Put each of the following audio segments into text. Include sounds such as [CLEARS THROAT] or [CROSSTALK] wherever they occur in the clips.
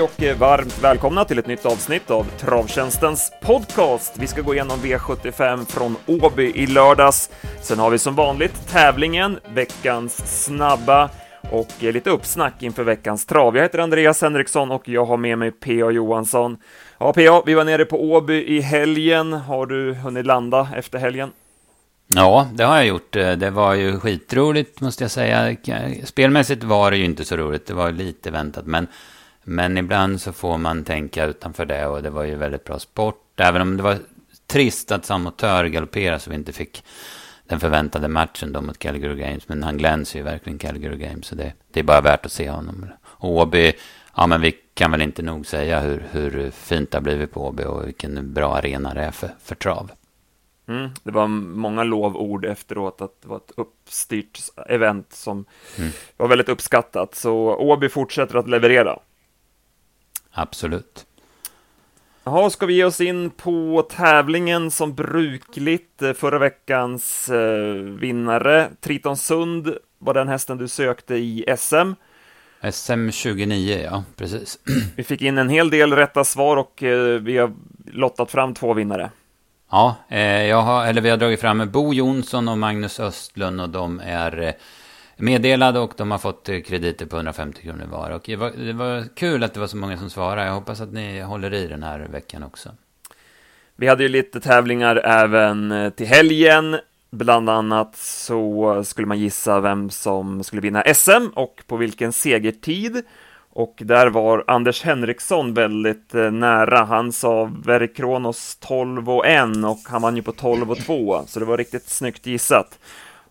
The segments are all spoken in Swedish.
Hej och varmt välkomna till ett nytt avsnitt av Travtjänstens podcast. Vi ska gå igenom V75 från Åby i lördags. Sen har vi som vanligt tävlingen, veckans snabba och eh, lite uppsnack inför veckans trav. Jag heter Andreas Henriksson och jag har med mig P.A. Johansson. Ja, P.A., vi var nere på Åby i helgen. Har du hunnit landa efter helgen? Ja, det har jag gjort. Eh, det var ju skitroligt måste jag säga. Eh, spelmässigt var det ju inte så roligt. Det var lite väntat, men men ibland så får man tänka utanför det och det var ju väldigt bra sport. Även om det var trist att Samotör galopperade så vi inte fick den förväntade matchen då mot Calgary Games. Men han glänser ju verkligen Calgary Games så det, det är bara värt att se honom. Åby, ja men vi kan väl inte nog säga hur, hur fint det har blivit på Åby och vilken bra arena det är för, för trav. Mm, det var många lovord efteråt att det var ett uppstyrt event som mm. var väldigt uppskattat. Så Åby fortsätter att leverera. Absolut. Jaha, ska vi ge oss in på tävlingen som brukligt? Eh, förra veckans eh, vinnare, Triton Sund, var den hästen du sökte i SM. SM 29, ja, precis. [CLEARS THROAT] Vi fick in en hel del rätta svar och eh, vi har lottat fram två vinnare. Ja, eh, jag har, eller vi har dragit fram Bo Jonsson och Magnus Östlund och de är eh, meddelade och de har fått eh, krediter på 150 kronor var. Och det var, det var kul att det var så många som svarade. Jag hoppas att ni håller i den här veckan också. Vi hade ju lite tävlingar även eh, till helgen. Bland annat så skulle man gissa vem som skulle vinna SM och på vilken segertid. Och där var Anders Henriksson väldigt eh, nära. Han sa Verikronos 12 och 1 och han vann ju på 12 och 2, så det var riktigt snyggt gissat.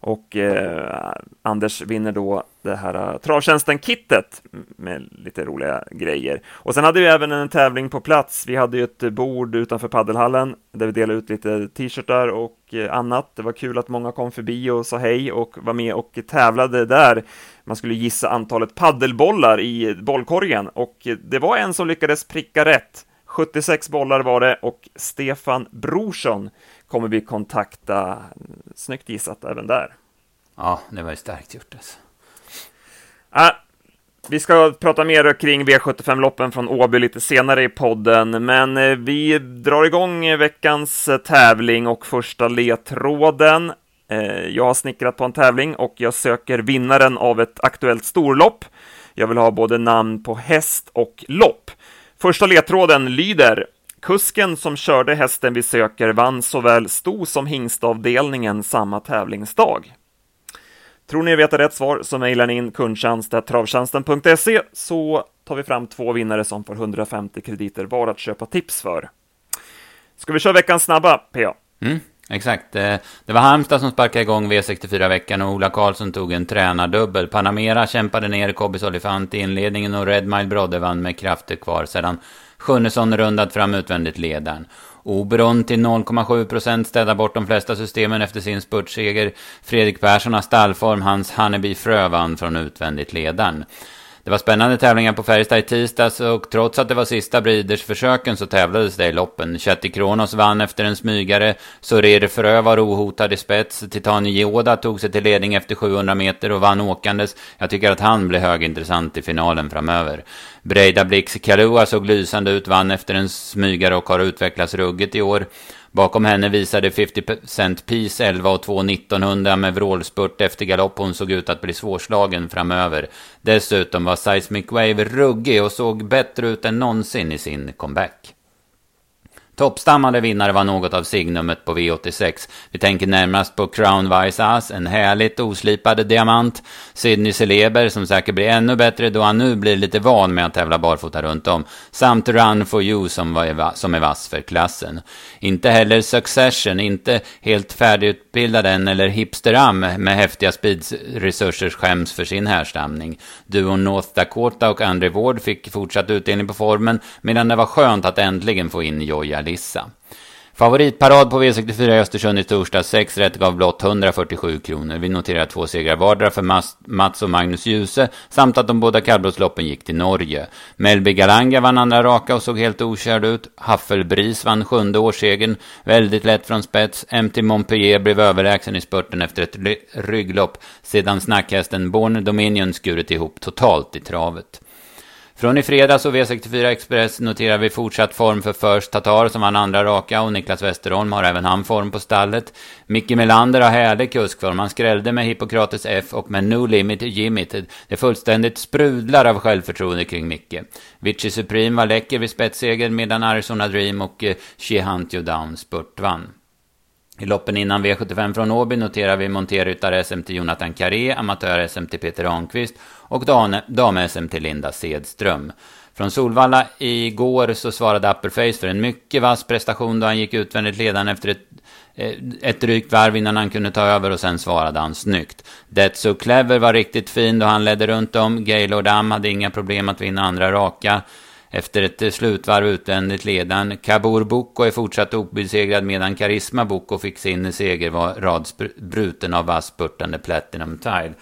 Och eh, Anders vinner då det här eh, Travtjänsten-kittet med lite roliga grejer. Och sen hade vi även en tävling på plats. Vi hade ju ett bord utanför paddelhallen där vi delade ut lite t-shirtar och eh, annat. Det var kul att många kom förbi och sa hej och var med och tävlade där. Man skulle gissa antalet paddelbollar i bollkorgen och det var en som lyckades pricka rätt. 76 bollar var det och Stefan Brorsson kommer vi kontakta. Snyggt gissat även där. Ja, det var ju starkt gjort alltså. Äh, vi ska prata mer kring V75-loppen från Åby lite senare i podden, men eh, vi drar igång veckans eh, tävling och första ledtråden. Eh, jag har snickrat på en tävling och jag söker vinnaren av ett aktuellt storlopp. Jag vill ha både namn på häst och lopp. Första ledtråden lyder Kusken som körde hästen vi söker vann såväl sto som hingstavdelningen samma tävlingsdag. Tror ni vet rätt svar så mejlar ni in kundtjänst.travtjänsten.se så tar vi fram två vinnare som får 150 krediter var att köpa tips för. Ska vi köra veckans snabba, PA? Mm, exakt. Eh, det var Halmstad som sparkade igång V64-veckan och Ola Karlsson tog en tränardubbel. Panamera kämpade ner Kobis Olifant i inledningen och Red Mile Brodde vann med krafter kvar sedan Sjunnesson rundat fram utvändigt ledaren. Oberon till 0,7% städar bort de flesta systemen efter sin spurtseger. Fredrik Persson har stallform, hans Hanneby Frö vann från utvändigt ledaren. Det var spännande tävlingar på Färjestad i tisdags och trots att det var sista Breeders-försöken så tävlades det i loppen. Chatti Kronos vann efter en smygare, Sorir Frö var ohotad i spets, Titani Yoda tog sig till ledning efter 700 meter och vann åkandes. Jag tycker att han blir högintressant i finalen framöver. Breida Blix Kalua såg lysande ut, vann efter en smygare och har utvecklats ruggigt i år. Bakom henne visade 50 Cent Peace 11 och 2 1900 med vrålspurt efter galopp. Hon såg ut att bli svårslagen framöver. Dessutom var Seismic Wave ruggig och såg bättre ut än någonsin i sin comeback. Toppstammade vinnare var något av signumet på V86. Vi tänker närmast på Crown Vice Ass, en härligt oslipad diamant. Sydney Celeber, som säkert blir ännu bättre då han nu blir lite van med att tävla barfota runt om. Samt Run for You som, var, som är vass för klassen. Inte heller Succession, inte helt färdigutbildad än, eller Hipsteram med häftiga speedresurser skäms för sin härstamning. Duon North Dakota och Andre Ward fick fortsatt utdelning på formen, medan det var skönt att äntligen få in Joja Lissa. Favoritparad på V64 i Östersund i torsdag. 6 rätt gav blott 147 kronor. Vi noterar två segrar vardera för Mats och Magnus Djuse samt att de båda kallblodsloppen gick till Norge. Melby Galanga vann andra raka och såg helt okörd ut. Haffelbris vann sjunde årssegern. Väldigt lätt från spets. MT Montpellier blev överlägsen i spurten efter ett rygglopp sedan snackhästen Born Dominion skurit ihop totalt i travet. Från i fredags och V64 Express noterar vi fortsatt form för First Tatar som vann andra raka och Niklas Westerholm har även han form på stallet. Micke Melander har härlig kuskform. Han skrällde med Hippokrates F och med No Limit Jimited. Det fullständigt sprudlar av självförtroende kring Micke. Vici Supreme var läcker vid spetsseger medan Arizona Dream och eh, She Hunt You Down spurtvann. I loppen innan V75 från Åby noterar vi monterryttare SM till Jonathan Carré, amatör-SM till Peter Ahnqvist och dam-SM till Linda Sedström. Från Solvalla igår så svarade Upperface för en mycket vass prestation då han gick utvändigt ledande efter ett, eh, ett drygt varv innan han kunde ta över och sen svarade han snyggt. That's So Clever var riktigt fin då han ledde runt om. Gaylord Am hade inga problem att vinna andra raka. Efter ett slutvarv utvändigt ledan. Kabur Boko är fortsatt obesegrad medan Karisma Boko fick sin segerrad bruten av vass spurtande Platinum Tile.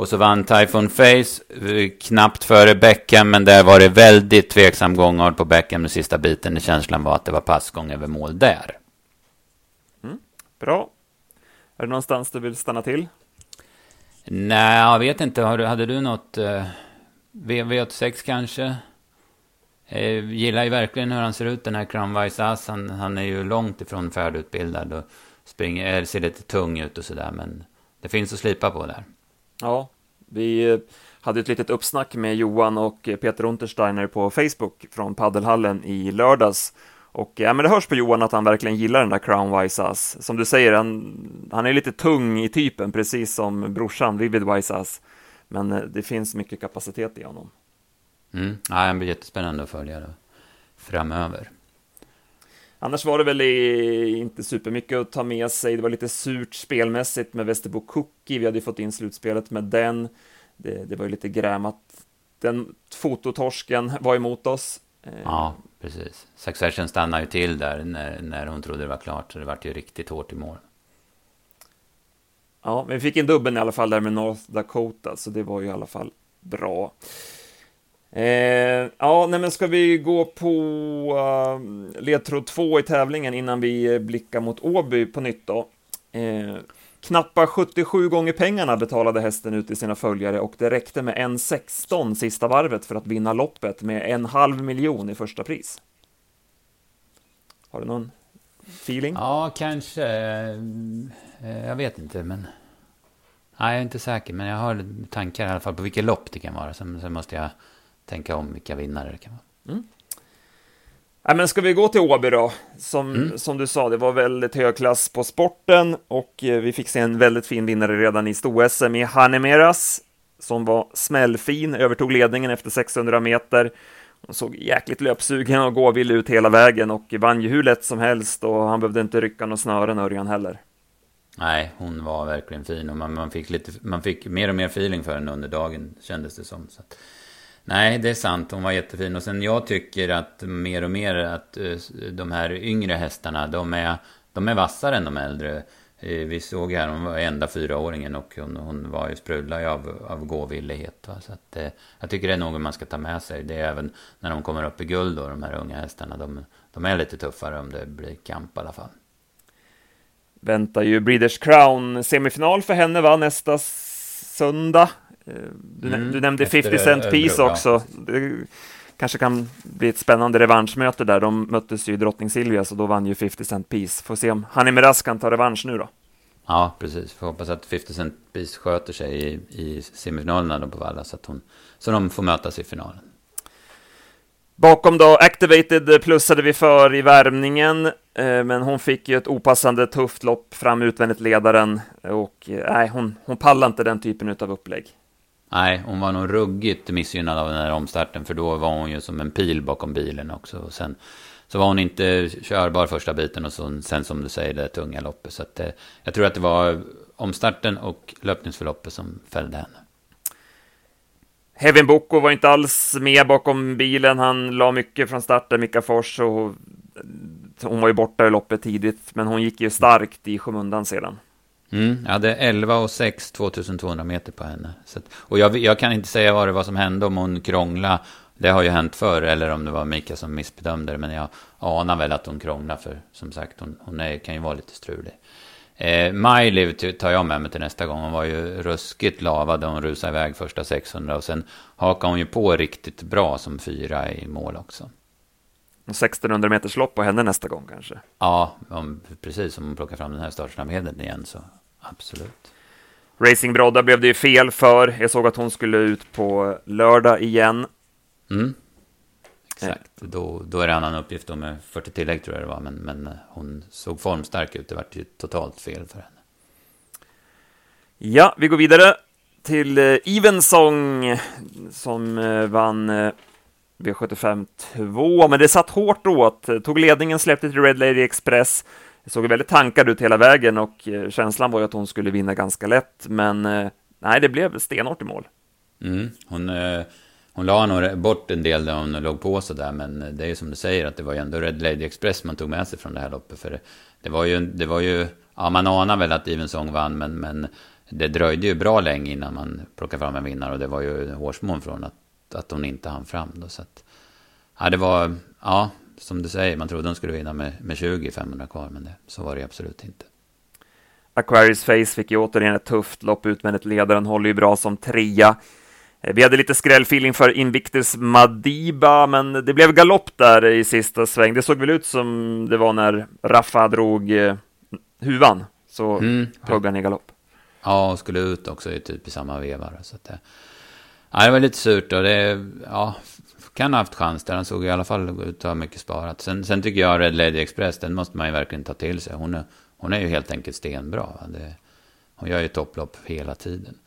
Och så vann Typhoon Face eh, knappt före Beckham, men där var det väldigt tveksam gångart på Beckham den sista biten. Känslan var att det var passgång över mål där. Mm, bra. Är det någonstans du vill stanna till? Nej, jag vet inte. Hade du något? Uh, V86 kanske? Eh, gillar ju verkligen hur han ser ut, den här Crown Ass. Han, han är ju långt ifrån färdigutbildad och springer, eh, ser lite tung ut och sådär. Men det finns att slipa på där. Ja, vi eh, hade ett litet uppsnack med Johan och eh, Peter Untersteiner på Facebook från paddelhallen i lördags. Och ja, men det hörs på Johan att han verkligen gillar den där Crown Wise Ass. Som du säger, han, han är lite tung i typen, precis som brorsan Vivid Wise Ass. Men det finns mycket kapacitet i honom. Mm. Ja, det blir jättespännande att följa framöver. Annars var det väl inte supermycket att ta med sig. Det var lite surt spelmässigt med Västerbo Cookie. Vi hade ju fått in slutspelet med den. Det, det var ju lite grämat. Den fototorsken var emot oss. Ja, precis. Succession stannade ju till där när, när hon trodde det var klart. Så det vart ju riktigt hårt i mål. Ja, men vi fick in dubben i alla fall där med North Dakota, så det var ju i alla fall bra. Eh, ja, nej men ska vi gå på uh, ledtråd två i tävlingen innan vi blickar mot Åby på nytt då. Eh, knappa 77 gånger pengarna betalade hästen ut till sina följare och det räckte med en 16 sista varvet för att vinna loppet med en halv miljon i första pris. Har du någon feeling? Ja, kanske. Eh, jag vet inte, men... Nej, jag är inte säker, men jag har tankar i alla fall på vilket lopp det kan vara. Sen, sen måste jag tänka om vilka vinnare det kan vara. Mm. Ja, men ska vi gå till Åby då? Som, mm. som du sa, det var väldigt hög klass på sporten och eh, vi fick se en väldigt fin vinnare redan i sto-SM i Hanemeras som var smällfin, övertog ledningen efter 600 meter. Hon såg jäkligt löpsugen och gåvill ut hela vägen och vann ju hur lätt som helst och han behövde inte rycka några snören Örjan heller. Nej, hon var verkligen fin och man, man, fick lite, man fick mer och mer feeling för henne under dagen kändes det som. Så att, Nej, det är sant. Hon var jättefin. Och sen jag tycker att mer och mer att eh, de här yngre hästarna, de är, de är vassare än de äldre. Eh, vi såg här, hon var enda fyraåringen och hon, hon var ju sprudlar av, av gåvillighet. Va? Så att, eh, jag tycker det är något man ska ta med sig. Det är även när de kommer upp i guld då, de här unga hästarna. De, de är lite tuffare om det blir kamp i alla fall. Väntar ju Breeders Crown semifinal för henne va, nästa söndag. Du, mm, du nämnde 50 Cent Piece också. Det kanske kan bli ett spännande revanschmöte där. De möttes ju i Drottning Silvia, så då vann ju 50 Cent Piece. Får se om Hanni Miraz kan ta revansch nu då. Ja, precis. Får hoppas att 50 Cent Piece sköter sig i, i semifinalerna då på Valla, så att hon, så de får mötas i finalen. Bakom då, Activated plussade vi för i värmningen, eh, men hon fick ju ett opassande tufft lopp fram utvändigt ledaren och eh, nej, hon, hon pallar inte den typen av upplägg. Nej, hon var nog ruggigt missgynnad av den här omstarten. För då var hon ju som en pil bakom bilen också. Och sen så var hon inte körbar första biten och så, sen som du säger det tunga loppet. Så att, eh, jag tror att det var omstarten och löpningsförloppet som fällde henne. Heaven Boko var inte alls med bakom bilen. Han la mycket från starten, Mika Fors. Och hon var ju borta i loppet tidigt, men hon gick ju starkt i skymundan sedan. Mm, jag hade 11 och 6, 2200 meter på henne. Så, och jag, jag, kan inte säga vad det var som hände, om hon krånglade. Det har ju hänt förr, eller om det var Mika som missbedömde det. Men jag anar väl att hon krånglar, för som sagt, hon, hon är, kan ju vara lite strulig. Eh, Miley tar jag med mig till nästa gång. Hon var ju ruskigt lavad hon rusade iväg första 600. Och sen hakade hon ju på riktigt bra som fyra i mål också. 1600 meters lopp på henne nästa gång kanske? Ja, om, precis. Om hon plockar fram den här startsnabbheten igen så absolut. Racing Brodda blev det ju fel för. Jag såg att hon skulle ut på lördag igen. Mm. Exakt, då, då är det annan uppgift då med 40 tillägg tror jag det var. Men, men hon såg formstark ut, det var ju totalt fel för henne. Ja, vi går vidare till eh, Evensong som eh, vann eh, V75 2, men det satt hårt åt. Tog ledningen, släppte till Red Lady Express. Det såg väldigt tankad ut hela vägen och eh, känslan var ju att hon skulle vinna ganska lätt, men eh, nej, det blev stenhårt i mål. Mm, hon eh, hon la nog bort en del när hon låg på så där. men det är ju som du säger att det var ju ändå Red Lady Express man tog med sig från det här loppet. För det, det var ju, det var ju, ja man anar väl att Evensong vann, men, men det dröjde ju bra länge innan man plockade fram en vinnare och det var ju hårsmån från att, att hon inte hann fram då. Så att, ja, det var, ja, som du säger, man trodde hon skulle vinna med, med 20 500 kvar, men det, så var det absolut inte. Aquarius Face fick ju återigen ett tufft lopp utvändigt. Ledaren håller ju bra som trea. Eh, vi hade lite skrällfeeling för Invictus Madiba, men det blev galopp där i sista sväng. Det såg väl ut som det var när Raffa drog eh, huvan, så mm. högg han i galopp. Ja, och skulle ut också i typ i samma veva. Så att det, ja, det var lite surt och det, ja, kan ha haft chans där. Han såg i alla fall ut att ha mycket sparat. Sen, sen tycker jag Red Lady Express, den måste man ju verkligen ta till sig. Hon är, hon är ju helt enkelt stenbra. Det, hon gör ju topplopp hela tiden.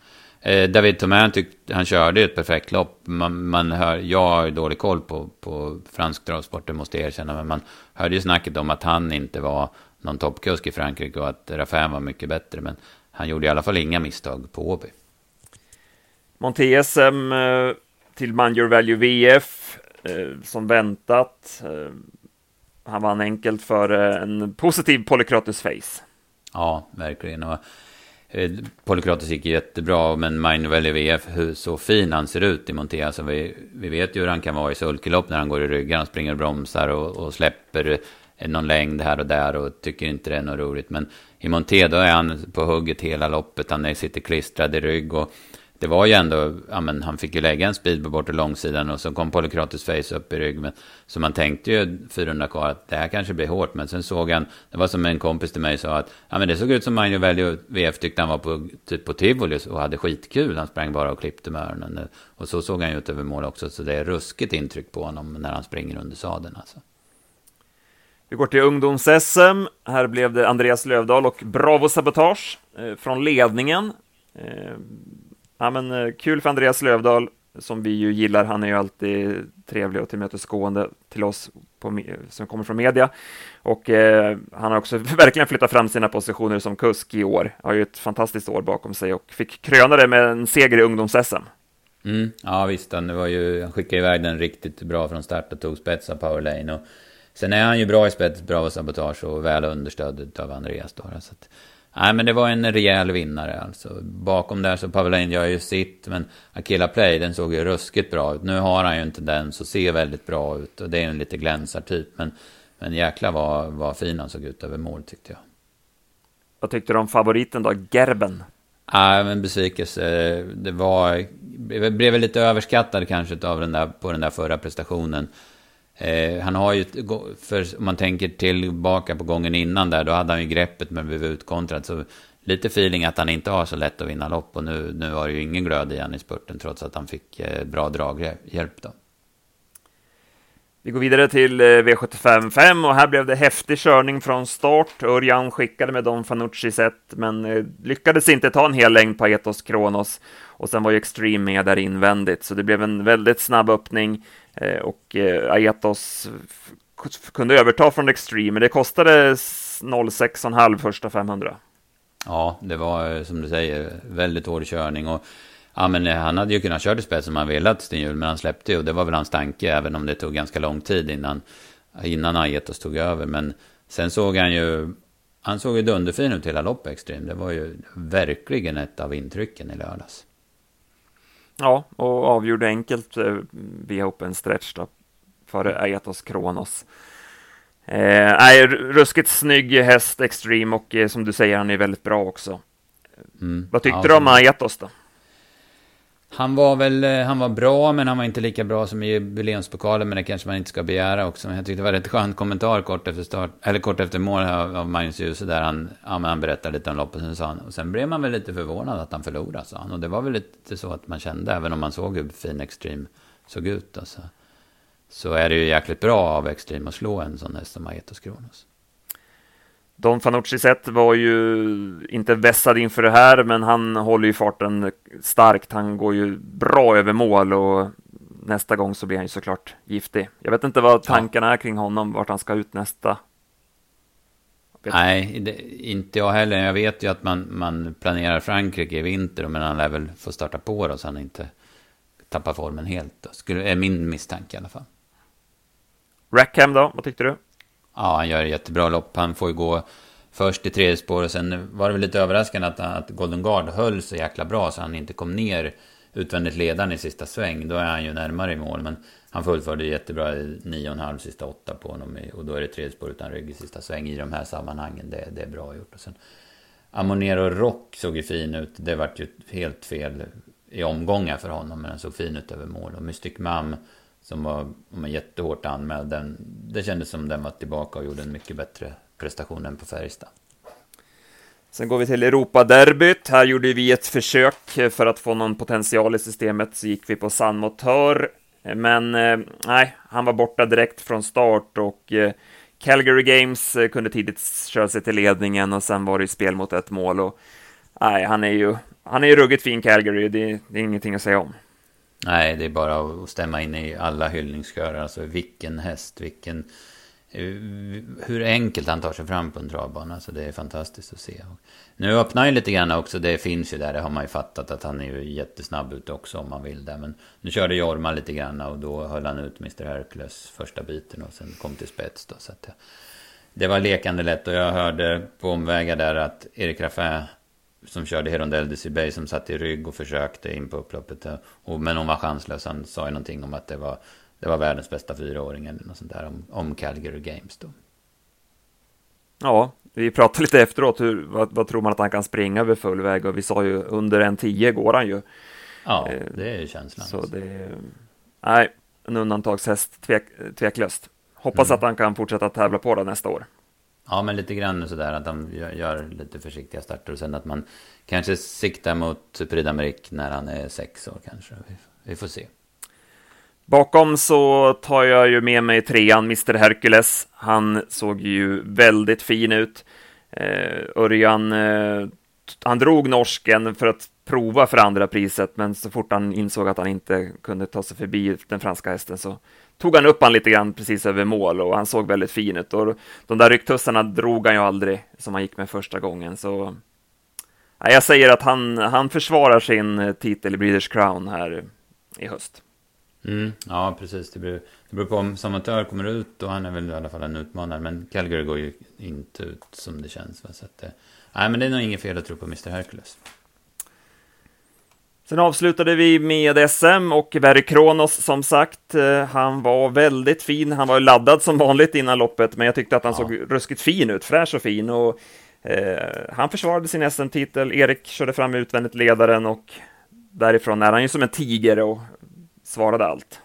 Eh, David Thomain tyckte, han körde ett perfekt lopp. Man, man hör, jag har ju dålig koll på, på fransk travsport, det måste jag erkänna. Men man hörde ju snacket om att han inte var någon toppkusk i Frankrike och att Raffin var mycket bättre. Men han gjorde i alla fall inga misstag på Åby. Monté-SM eh, till till Your Value VF eh, som väntat. Eh, han vann enkelt för eh, en positiv Polykratus Face. Ja, verkligen. Och Eh, gick jättebra, men Mainovel Value VF, hur så fin han ser ut i Monté. Alltså vi, vi vet ju hur han kan vara i sulkelopp när han går i ryggen. Han springer och bromsar och, och släpper eh, någon längd här och där och tycker inte det är något roligt. Men i Monté då är han på hugget hela loppet. Han sitter klistrad i rygg och det var ju ändå, ja men han fick ju lägga en speed på bortre långsidan och så kom Polykratus face upp i rygg. Men, så man tänkte ju 400 kvar att det här kanske blir hårt. Men sen såg han, det var som en kompis till mig sa att ja men det såg ut som Magnus väljer VF tyckte han var på, typ på tivoli och hade skitkul. Han sprang bara och klippte med öronen. Och så såg han ju ut över mål också. Så det är ruskigt intryck på honom när han springer under sadeln alltså. Vi går till ungdoms-SM. Här blev det Andreas Lövdahl och Bravo Sabotage eh, från ledningen. Eh, Ja, men eh, kul för Andreas Lövdahl, som vi ju gillar. Han är ju alltid trevlig och tillmötesgående till oss på, som kommer från media. Och eh, han har också [LAUGHS] verkligen flyttat fram sina positioner som kusk i år. Har ju ett fantastiskt år bakom sig och fick kröna det med en seger i ungdoms-SM. Mm, ja visst, han, var ju, han skickade iväg den riktigt bra från start och tog spets av powerlane. Och sen är han ju bra i spets, bra sabotage och väl understödd av Andreas. Då, så att, Nej, men det var en rejäl vinnare alltså. Bakom där så Pavelain gör ju sitt, men Akila Play, den såg ju ruskigt bra ut. Nu har han ju inte den, så ser väldigt bra ut. Och det är en lite glänsartyp, men, men jäkla vad, vad fin han såg ut över mål tyckte jag. Vad tyckte du om favoriten då, Gerben? Nej, men besvikelse. Det var, blev lite överskattad kanske av den där, på den där förra prestationen. Eh, han har ju, för om man tänker tillbaka på gången innan där, då hade han ju greppet men blev utkontrad. Så lite feeling att han inte har så lätt att vinna lopp. Och nu, nu var det ju ingen glöd i han i spurten trots att han fick eh, bra draghjälp då. Vi går vidare till eh, V75 5 och här blev det häftig körning från start. Örjan skickade med Don Fanucci set, men eh, lyckades inte ta en hel längd på Etos Kronos. Och sen var ju Extreme med där invändigt, så det blev en väldigt snabb öppning. Eh, och eh, Aetos kunde överta från Extreme, men det kostade 06,5 första 500. Ja, det var eh, som du säger väldigt hård körning. Och, ja, men eh, han hade ju kunnat köra i spets om han velat, Stenhjul, men han släppte ju. Och det var väl hans tanke, även om det tog ganska lång tid innan, innan Aetos tog över. Men sen såg han ju, han såg ju dunderfin ut hela loppet Extreme. Det var ju verkligen ett av intrycken i lördags. Ja, och avgjorde enkelt eh, via open stretch då, före Aetos Kronos. Eh, nej, ruskigt snygg häst Extreme och eh, som du säger, han är väldigt bra också. Mm. Vad tyckte ja, du om Aetos då? Han var väl, eh, han var bra, men han var inte lika bra som i jubileumspokalen, men det kanske man inte ska begära också. Men jag tyckte det var rätt skön kommentar kort efter start, eller kort efter mål av, av Magnus Djuse, där han, ja, men han berättade lite om loppet, och, sen sa han, och sen blev man väl lite förvånad att han förlorade, sa han. Och det var väl lite så att man kände, även om man såg hur fin Extreme såg ut. Alltså. Så är det ju jäkligt bra av Extreme att slå en sån häst som Aetos Kronos. Don Fanucci sett var ju inte vässad inför det här, men han håller ju farten starkt. Han går ju bra över mål och nästa gång så blir han ju såklart giftig. Jag vet inte vad tankarna är kring honom, vart han ska ut nästa. Nej, det, inte jag heller. Jag vet ju att man, man planerar Frankrike i vinter, men han lär väl få starta på då, så han inte tappar formen helt. Då. Skulle, är min misstanke i alla fall. Rackham då, vad tyckte du? Ja, han gör ett jättebra lopp. Han får ju gå först i tredje spår och sen var det väl lite överraskande att, att Golden Guard höll så jäkla bra så han inte kom ner utvändigt ledaren i sista sväng. Då är han ju närmare i mål. Men han fullföljde jättebra i nio och en halv sista åtta på honom. Och då är det tredje spår utan rygg i sista sväng i de här sammanhangen. Det, det är bra gjort. Och sen Amonero Rock såg ju fin ut. Det vart ju helt fel i omgångar för honom. Men han såg fin ut över mål. Och Mystic Mam som var man, jättehårt anmäld. Den, det kändes som den var tillbaka och gjorde en mycket bättre prestation än på Färjestad. Sen går vi till Europaderbyt. Här gjorde vi ett försök för att få någon potential i systemet, så gick vi på San Motör. Men eh, nej, han var borta direkt från start och eh, Calgary Games eh, kunde tidigt köra sig till ledningen och sen var det spel mot ett mål och nej, han är ju, han är ju ruggigt fin Calgary, det, det är ingenting att säga om. Nej, det är bara att stämma in i alla hyllningskörer. Alltså vilken häst, vilken... Eh, hur enkelt han tar sig fram på en travbana. Alltså det är fantastiskt att se. Nu öppnar ju lite grann också. Det finns ju där. Det har man ju fattat att han är ju jättesnabb ute också om man vill det. Men nu körde Jorma lite grann och då höll han ut Mr Hercules första biten och sen kom till spets då. Så att det, det var lekande lätt och jag hörde på omvägar där att Erik Raffin som körde Herondell de Bay som satt i rygg och försökte in på upploppet. Och, men hon var chanslös. Han sa ju någonting om att det var, det var världens bästa fyraåring eller något sånt där om, om Calgary Games då. Ja, vi pratade lite efteråt, hur, vad, vad, tror man att han kan springa över full väg? Och vi sa ju under en 10 går han ju. Ja, eh, det är ju känslan. Så det, nej, en undantagshäst tvek, tveklöst. Hoppas mm. att han kan fortsätta tävla på det nästa år. Ja, men lite grann sådär att de gör lite försiktiga starter och sen att man kanske siktar mot Prix d'Amérique när han är sex år kanske. Vi får se. Bakom så tar jag ju med mig trean, Mr Hercules. Han såg ju väldigt fin ut. Eh, Örjan, eh, han drog norsken för att prova för andra priset, men så fort han insåg att han inte kunde ta sig förbi den franska hästen så tog han upp han lite grann precis över mål och han såg väldigt fin ut. Och de där rycktussarna drog han ju aldrig som han gick med första gången. Så jag säger att han, han försvarar sin eh, titel i Breeders Crown här i höst. Mm, ja, precis. Det beror, det beror på om Samatör kommer ut och han är väl i alla fall en utmanare. Men Calgary går ju inte ut som det känns. Så att, eh, nej, men det är nog inget fel att tro på Mr. Hercules. Sen avslutade vi med SM och Verry Kronos som sagt. Eh, han var väldigt fin. Han var laddad som vanligt innan loppet, men jag tyckte att han ja. såg ruskigt fin ut, fräsch och fin. Och, eh, han försvarade sin SM-titel. Erik körde fram utvändigt ledaren och därifrån är han ju som en tiger och svarade allt.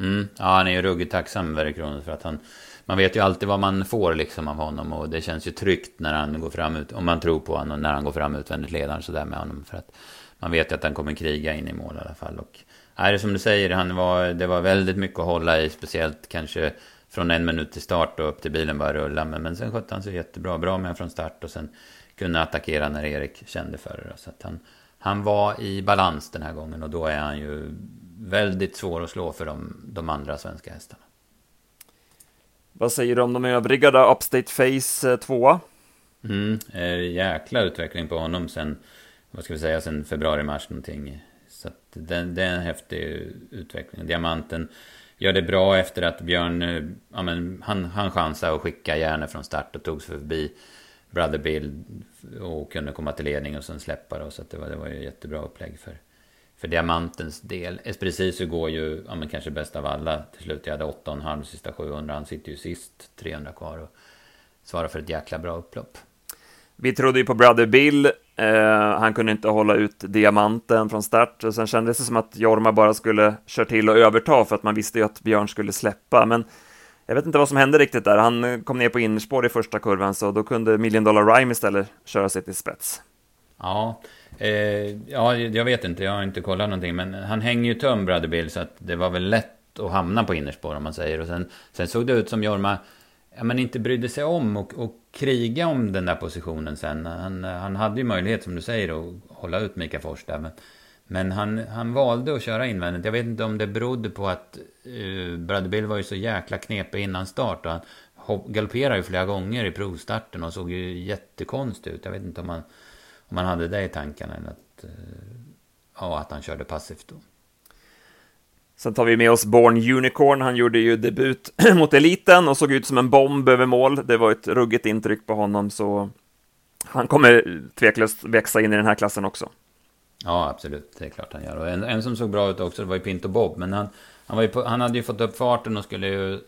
Mm. Ja, han är ju ruggigt tacksam, Verry Kronos, för att han man vet ju alltid vad man får liksom av honom och det känns ju tryggt när han går fram ut, om man tror på honom, när han går fram utvändigt ledaren sådär med honom. För att man vet ju att han kommer kriga in i mål i alla fall. Och är det som du säger, han var, det var väldigt mycket att hålla i, speciellt kanske från en minut till start och upp till bilen bara rulla. Men, men sen skötte han sig jättebra, bra med från start och sen kunde attackera när Erik kände för det. Så att han, han var i balans den här gången och då är han ju väldigt svår att slå för de, de andra svenska hästarna. Vad säger du om de övriga då? Upstate Face 2? Eh, mm, jäkla utveckling på honom sen vad ska vi säga, sen februari-mars någonting. Så att det, det, är en häftig utveckling. Diamanten gör det bra efter att Björn, eh, ja men han, han chansade och skicka järnet från start och tog sig förbi Brother Bill och kunde komma till ledning och sen släppa då. Så att det var, det var ju jättebra upplägg för, för diamantens del. Espriciso går ju, ja men kanske bäst av alla till slut. Jag hade 8,5 sista 700. Han sitter ju sist, 300 kvar och svarar för ett jäkla bra upplopp. Vi trodde ju på Brother Bill. Eh, han kunde inte hålla ut diamanten från start och sen kändes det som att Jorma bara skulle köra till och överta för att man visste ju att Björn skulle släppa. Men jag vet inte vad som hände riktigt där. Han eh, kom ner på innerspår i första kurvan så då kunde Million Dollar Rhyme istället köra sig till spets. Ja, eh, ja, jag vet inte, jag har inte kollat någonting. Men han hänger ju töm, Brother Bill, så att det var väl lätt att hamna på innerspår om man säger. Och sen, sen såg det ut som Jorma ja, men inte brydde sig om och, och kriga om den där positionen sen. Han, han hade ju möjlighet, som du säger, att hålla ut Mika Fors där. Men, men han, han valde att köra invändigt. Jag vet inte om det berodde på att eh, uh, Brother Bill var ju så jäkla knepig innan start. Och han galopperade ju flera gånger i provstarten och såg ju jättekonstig ut. Jag vet inte om han om han hade det i tankarna. Eller att, uh, ja, att han körde passivt då. Sen tar vi med oss Born Unicorn. Han gjorde ju debut [CLEARS THROAT] mot eliten och såg ut som en bomb över mål. Det var ett ruggigt intryck på honom, så han kommer tveklöst växa in i den här klassen också. Ja, absolut. Det är klart han gör. Och en, en som såg bra ut också, det var ju Pinto Bob. Men han, han, var på, han hade ju fått upp farten och skulle ju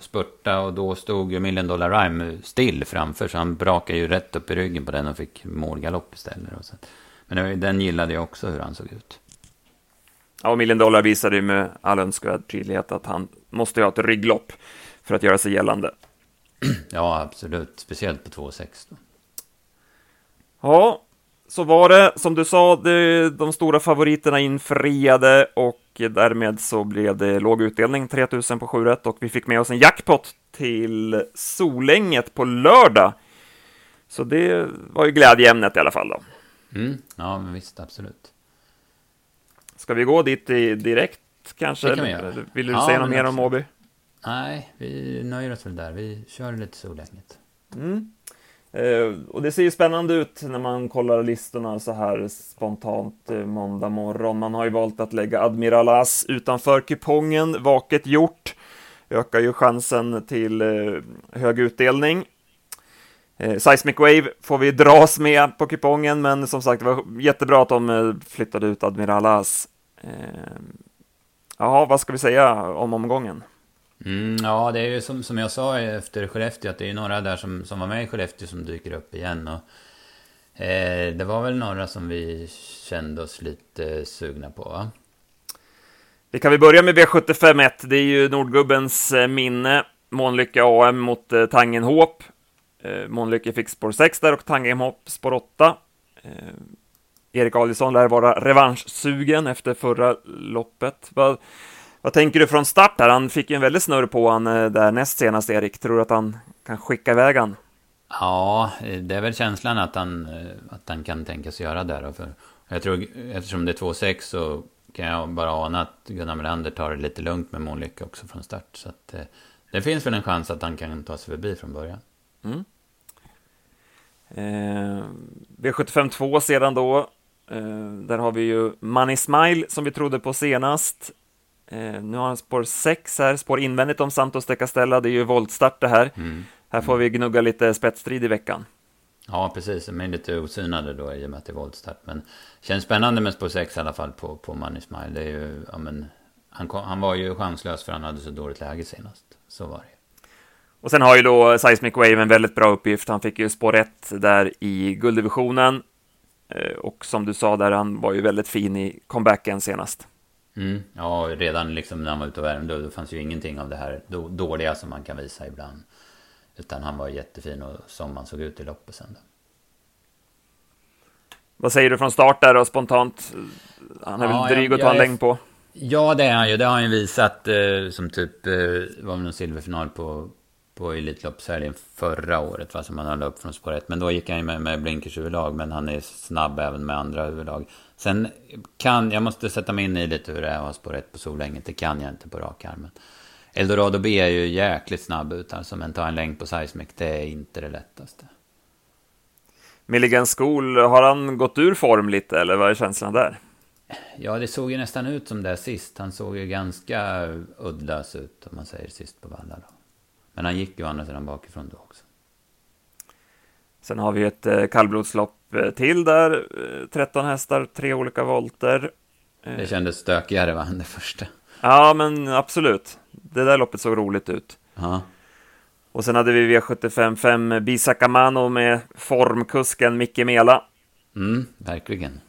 spurta och då stod ju Million Dollar Rhyme still framför. Så han brakade ju rätt upp i ryggen på den och fick målgalopp istället. Och så. Men den gillade jag också hur han såg ut. Ja, och Million Dollar visade ju med all önskvärd tydlighet att han måste ha ett rygglopp för att göra sig gällande. Ja, absolut. Speciellt på 2,6 Ja, så var det. Som du sa, det, de stora favoriterna infriade och därmed så blev det låg utdelning, 3000 på 7 och vi fick med oss en jackpot till Solänget på lördag. Så det var ju glädjeämnet i alla fall då. Mm, ja, men visst, absolut. Ska vi gå dit direkt kanske? Det kan vi göra. Vill du ja, säga något mer om Åby? Nej, vi nöjer oss väl där. Vi kör lite Solänget. Mm. Eh, och det ser ju spännande ut när man kollar listorna så här spontant eh, måndag morgon. Man har ju valt att lägga Admiral As utanför kupongen, vaket gjort. Ökar ju chansen till eh, hög utdelning. Seismic Wave får vi dras med på kupongen, men som sagt, det var jättebra att de flyttade ut Admiral As. Ja, vad ska vi säga om omgången? Mm, ja, det är ju som, som jag sa efter Skellefteå att det är några där som, som var med i Skellefteå som dyker upp igen. Och, eh, det var väl några som vi kände oss lite sugna på, va? Vi kan väl börja med V751. Det är ju Nordgubbens eh, minne. Månlycke AM mot eh, Tangenhop. Eh, Månlycke fick spår 6 där och Tangenhop spår 8. Eh, Erik Adielsson lär vara revanschsugen efter förra loppet. Vad, vad tänker du från start här? Han fick ju en väldigt snurr på han eh, där näst senast, Erik. Tror du att han kan skicka iväg han? Ja, det är väl känslan att han, eh, att han kan tänka sig göra det. Då, för jag tror, eftersom det är 2-6 så kan jag bara ana att Gunnar Melander tar det lite lugnt med Månlycke också från start. Så att, eh, det finns väl en chans att han kan ta sig förbi från början. Mm. Eh, V75 2 sedan då. Eh, där har vi ju Money Smile som vi trodde på senast. Eh, nu har han spår 6 här, spår invändigt om Santos de Castella, det är ju voltstart det här. Mm. Här får vi gnugga lite spetsstrid i veckan. Ja, precis. De är lite osynade då i och med att det är voltstart. Men känns spännande med spår 6 i alla fall på, på Money Smile. Det är ju, ja, men, han, kom, han var ju chanslös för han hade så dåligt läge senast. Så var det. Och sen har ju då Seismic Wave en väldigt bra uppgift. Han fick ju spår 1 där i gulddivisionen. Eh, och som du sa där, han var ju väldigt fin i comebacken senast. Mm. Ja, redan liksom när han var ute och värmde, då fanns ju ingenting av det här dåliga som man kan visa ibland. Utan han var jättefin och som han såg ut i loppet sen. Då. Vad säger du från start där och spontant? Han är ja, väl dryg att ta en längd på? Ja, det är han ju. Det har han ju visat eh, som typ, eh, var väl någon silverfinal på, på Elitloppshelgen förra året, va, som han höll upp från spår 1. Men då gick han med, med blinkers överlag, men han är snabb även med andra överlag. Sen kan, jag måste sätta mig in i lite hur det är att ha spår 1 på Solänget. Det kan jag inte på rak arm. Eldorado B är ju jäkligt snabb ut alltså, men ta en längd på Seismic, det är inte det lättaste. Milligan School, har han gått ur form lite, eller vad är känslan där? Ja, det såg ju nästan ut som det sist. Han såg ju ganska uddlös ut, om man säger sist på Valla. Då. Men han gick ju å andra sidan bakifrån då också. Sen har vi ett eh, kallblodslopp eh, till där, 13 eh, hästar, tre olika volter. Det kändes stökigare va, än det första. Ja, men absolut. Det där loppet såg roligt ut. Ja. Och sen hade vi V75 5 Bisakamano med formkusken Micke Mela. Mm, verkligen.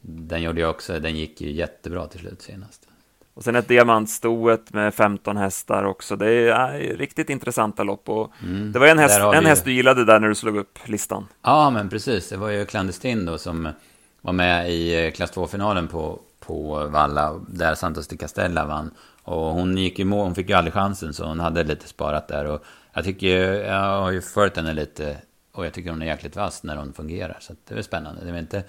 Den gjorde jag också, den gick ju jättebra till slut senast. Och sen ett diamantstoet med 15 hästar också. Det är äh, riktigt intressanta lopp. Och Mm. Det var en häst, en häst du gillade där när du slog upp listan. Ja, men precis. Det var ju Clandestin då som var med i eh, klass 2-finalen på, på Valla, där Santos de Castella vann. Och hon gick ju mål, hon fick ju aldrig chansen, så hon hade lite sparat där. Och jag tycker, jag har ju följt henne lite, och jag tycker hon är jäkligt vass när hon fungerar. Så det är spännande. Det väl inte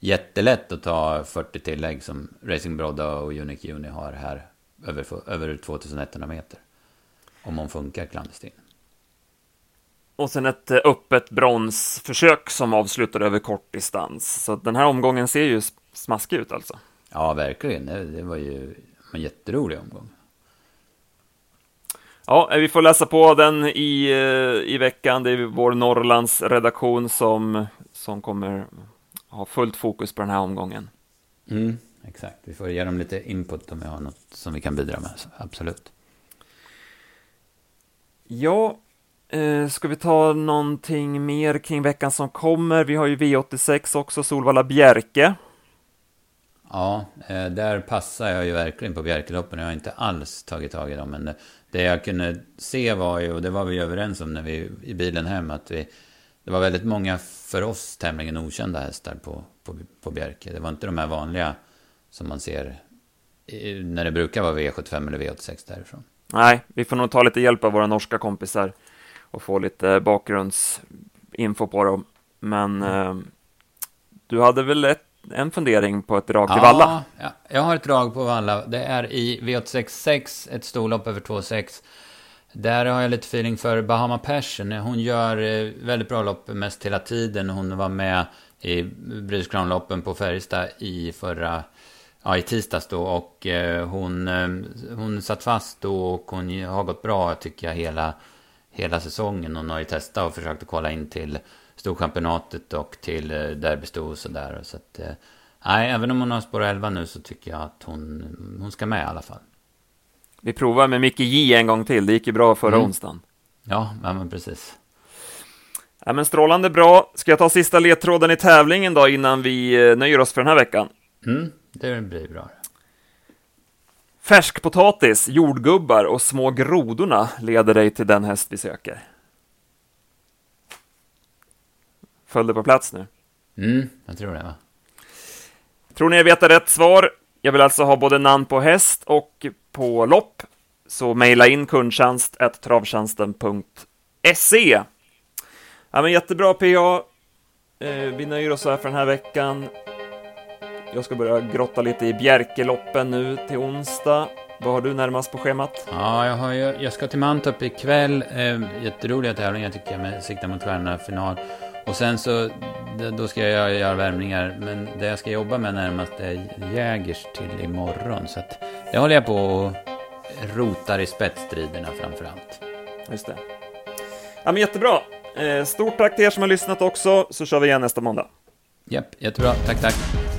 jättelätt att ta 40 tillägg som Racing Brodda och Unique Uni har här över, över 2100 meter. Om hon funkar, Clandestin. Och sen ett eh, öppet bronsförsök som avslutade över kort distans. Så den här omgången ser ju smaskig ut alltså. Ja, verkligen. Det, var ju en jätterolig omgång. Ja, vi får läsa på den i, eh, i veckan. Det är vår Norrlands redaktion som, som kommer ha fullt fokus på den här omgången. Mm, exakt. Vi får ge dem lite input om vi har något som vi kan bidra med. Absolut. Ja, eh, ska vi ta någonting mer kring veckan som kommer? Vi har ju V86 också, Solvalla Bjerke. Ja, eh, där passar jag ju verkligen på Bjerkeloppen. Jag har inte alls tagit tag i dem. Men det, jag kunde se var ju, och det var vi överens om när vi i bilen hem, att vi, det var väldigt många för oss tämligen okända hästar på, på, på Bjerke. Det var inte de här vanliga som man ser när det brukar vara V75 eller V86 därifrån. Nej, vi får nog ta lite hjälp av våra norska kompisar och få lite bakgrundsinfo på dem. Men eh, du hade väl ett, en fundering på ett drag till Valla? Ja, jag har ett drag på Valla. Det är i V866, ett storlopp över 2,6. Där har jag lite feeling för Bahama Passion. Hon gör eh, väldigt bra lopp mest hela tiden. Hon var med i British Crown-loppen på Färjestad i förra... Ja, i tisdags då. Och eh, hon, eh, hon satt fast då och hon har gått bra tycker jag hela, hela säsongen. Hon har ju testat och försökt att kolla in till Storchampionatet och till Derbysto och sådär. Så att, nej, även om hon har spår 11 nu så tycker jag att hon, hon ska med i alla fall. Vi provar med Micke J en gång till, det gick ju bra förra Mm. onsdagen. Ja, ja men precis. Ja, men strålande bra. Ska jag ta sista ledtråden i tävlingen då innan vi eh, nöjer oss för den här veckan? Mm, det blir bra. Färskpotatis, jordgubbar och små grodorna leder dig till den häst vi söker. Föll det på plats nu? Mm, jag tror det va. Tror ni jag vet rätt svar? Jag vill alltså ha både namn på häst och på lopp. Så mejla in kundtjänst.travtjänsten.se Ja men jättebra PA. Eh, vi nöjer oss här för den här veckan. Jag ska börja grotta lite i Bjerkeloppen nu till onsdag. Vad har du närmast på schemat? Ja, jag, har ju, jag ska till Mantorp ikväll. Eh, jätteroliga tävlingar tycker jag med Sikta mot stjärnorna final. Och sen så, då ska jag göra värmningar. Men det jag ska jobba med närmast är Jägers till imorgon. Så att det håller jag på och rotar i spetsstriderna framför allt. Just det. Ja men jättebra. Eh, stort tack till er som har lyssnat också, så kör vi igen nästa måndag. Japp, jättebra. Tack, tack.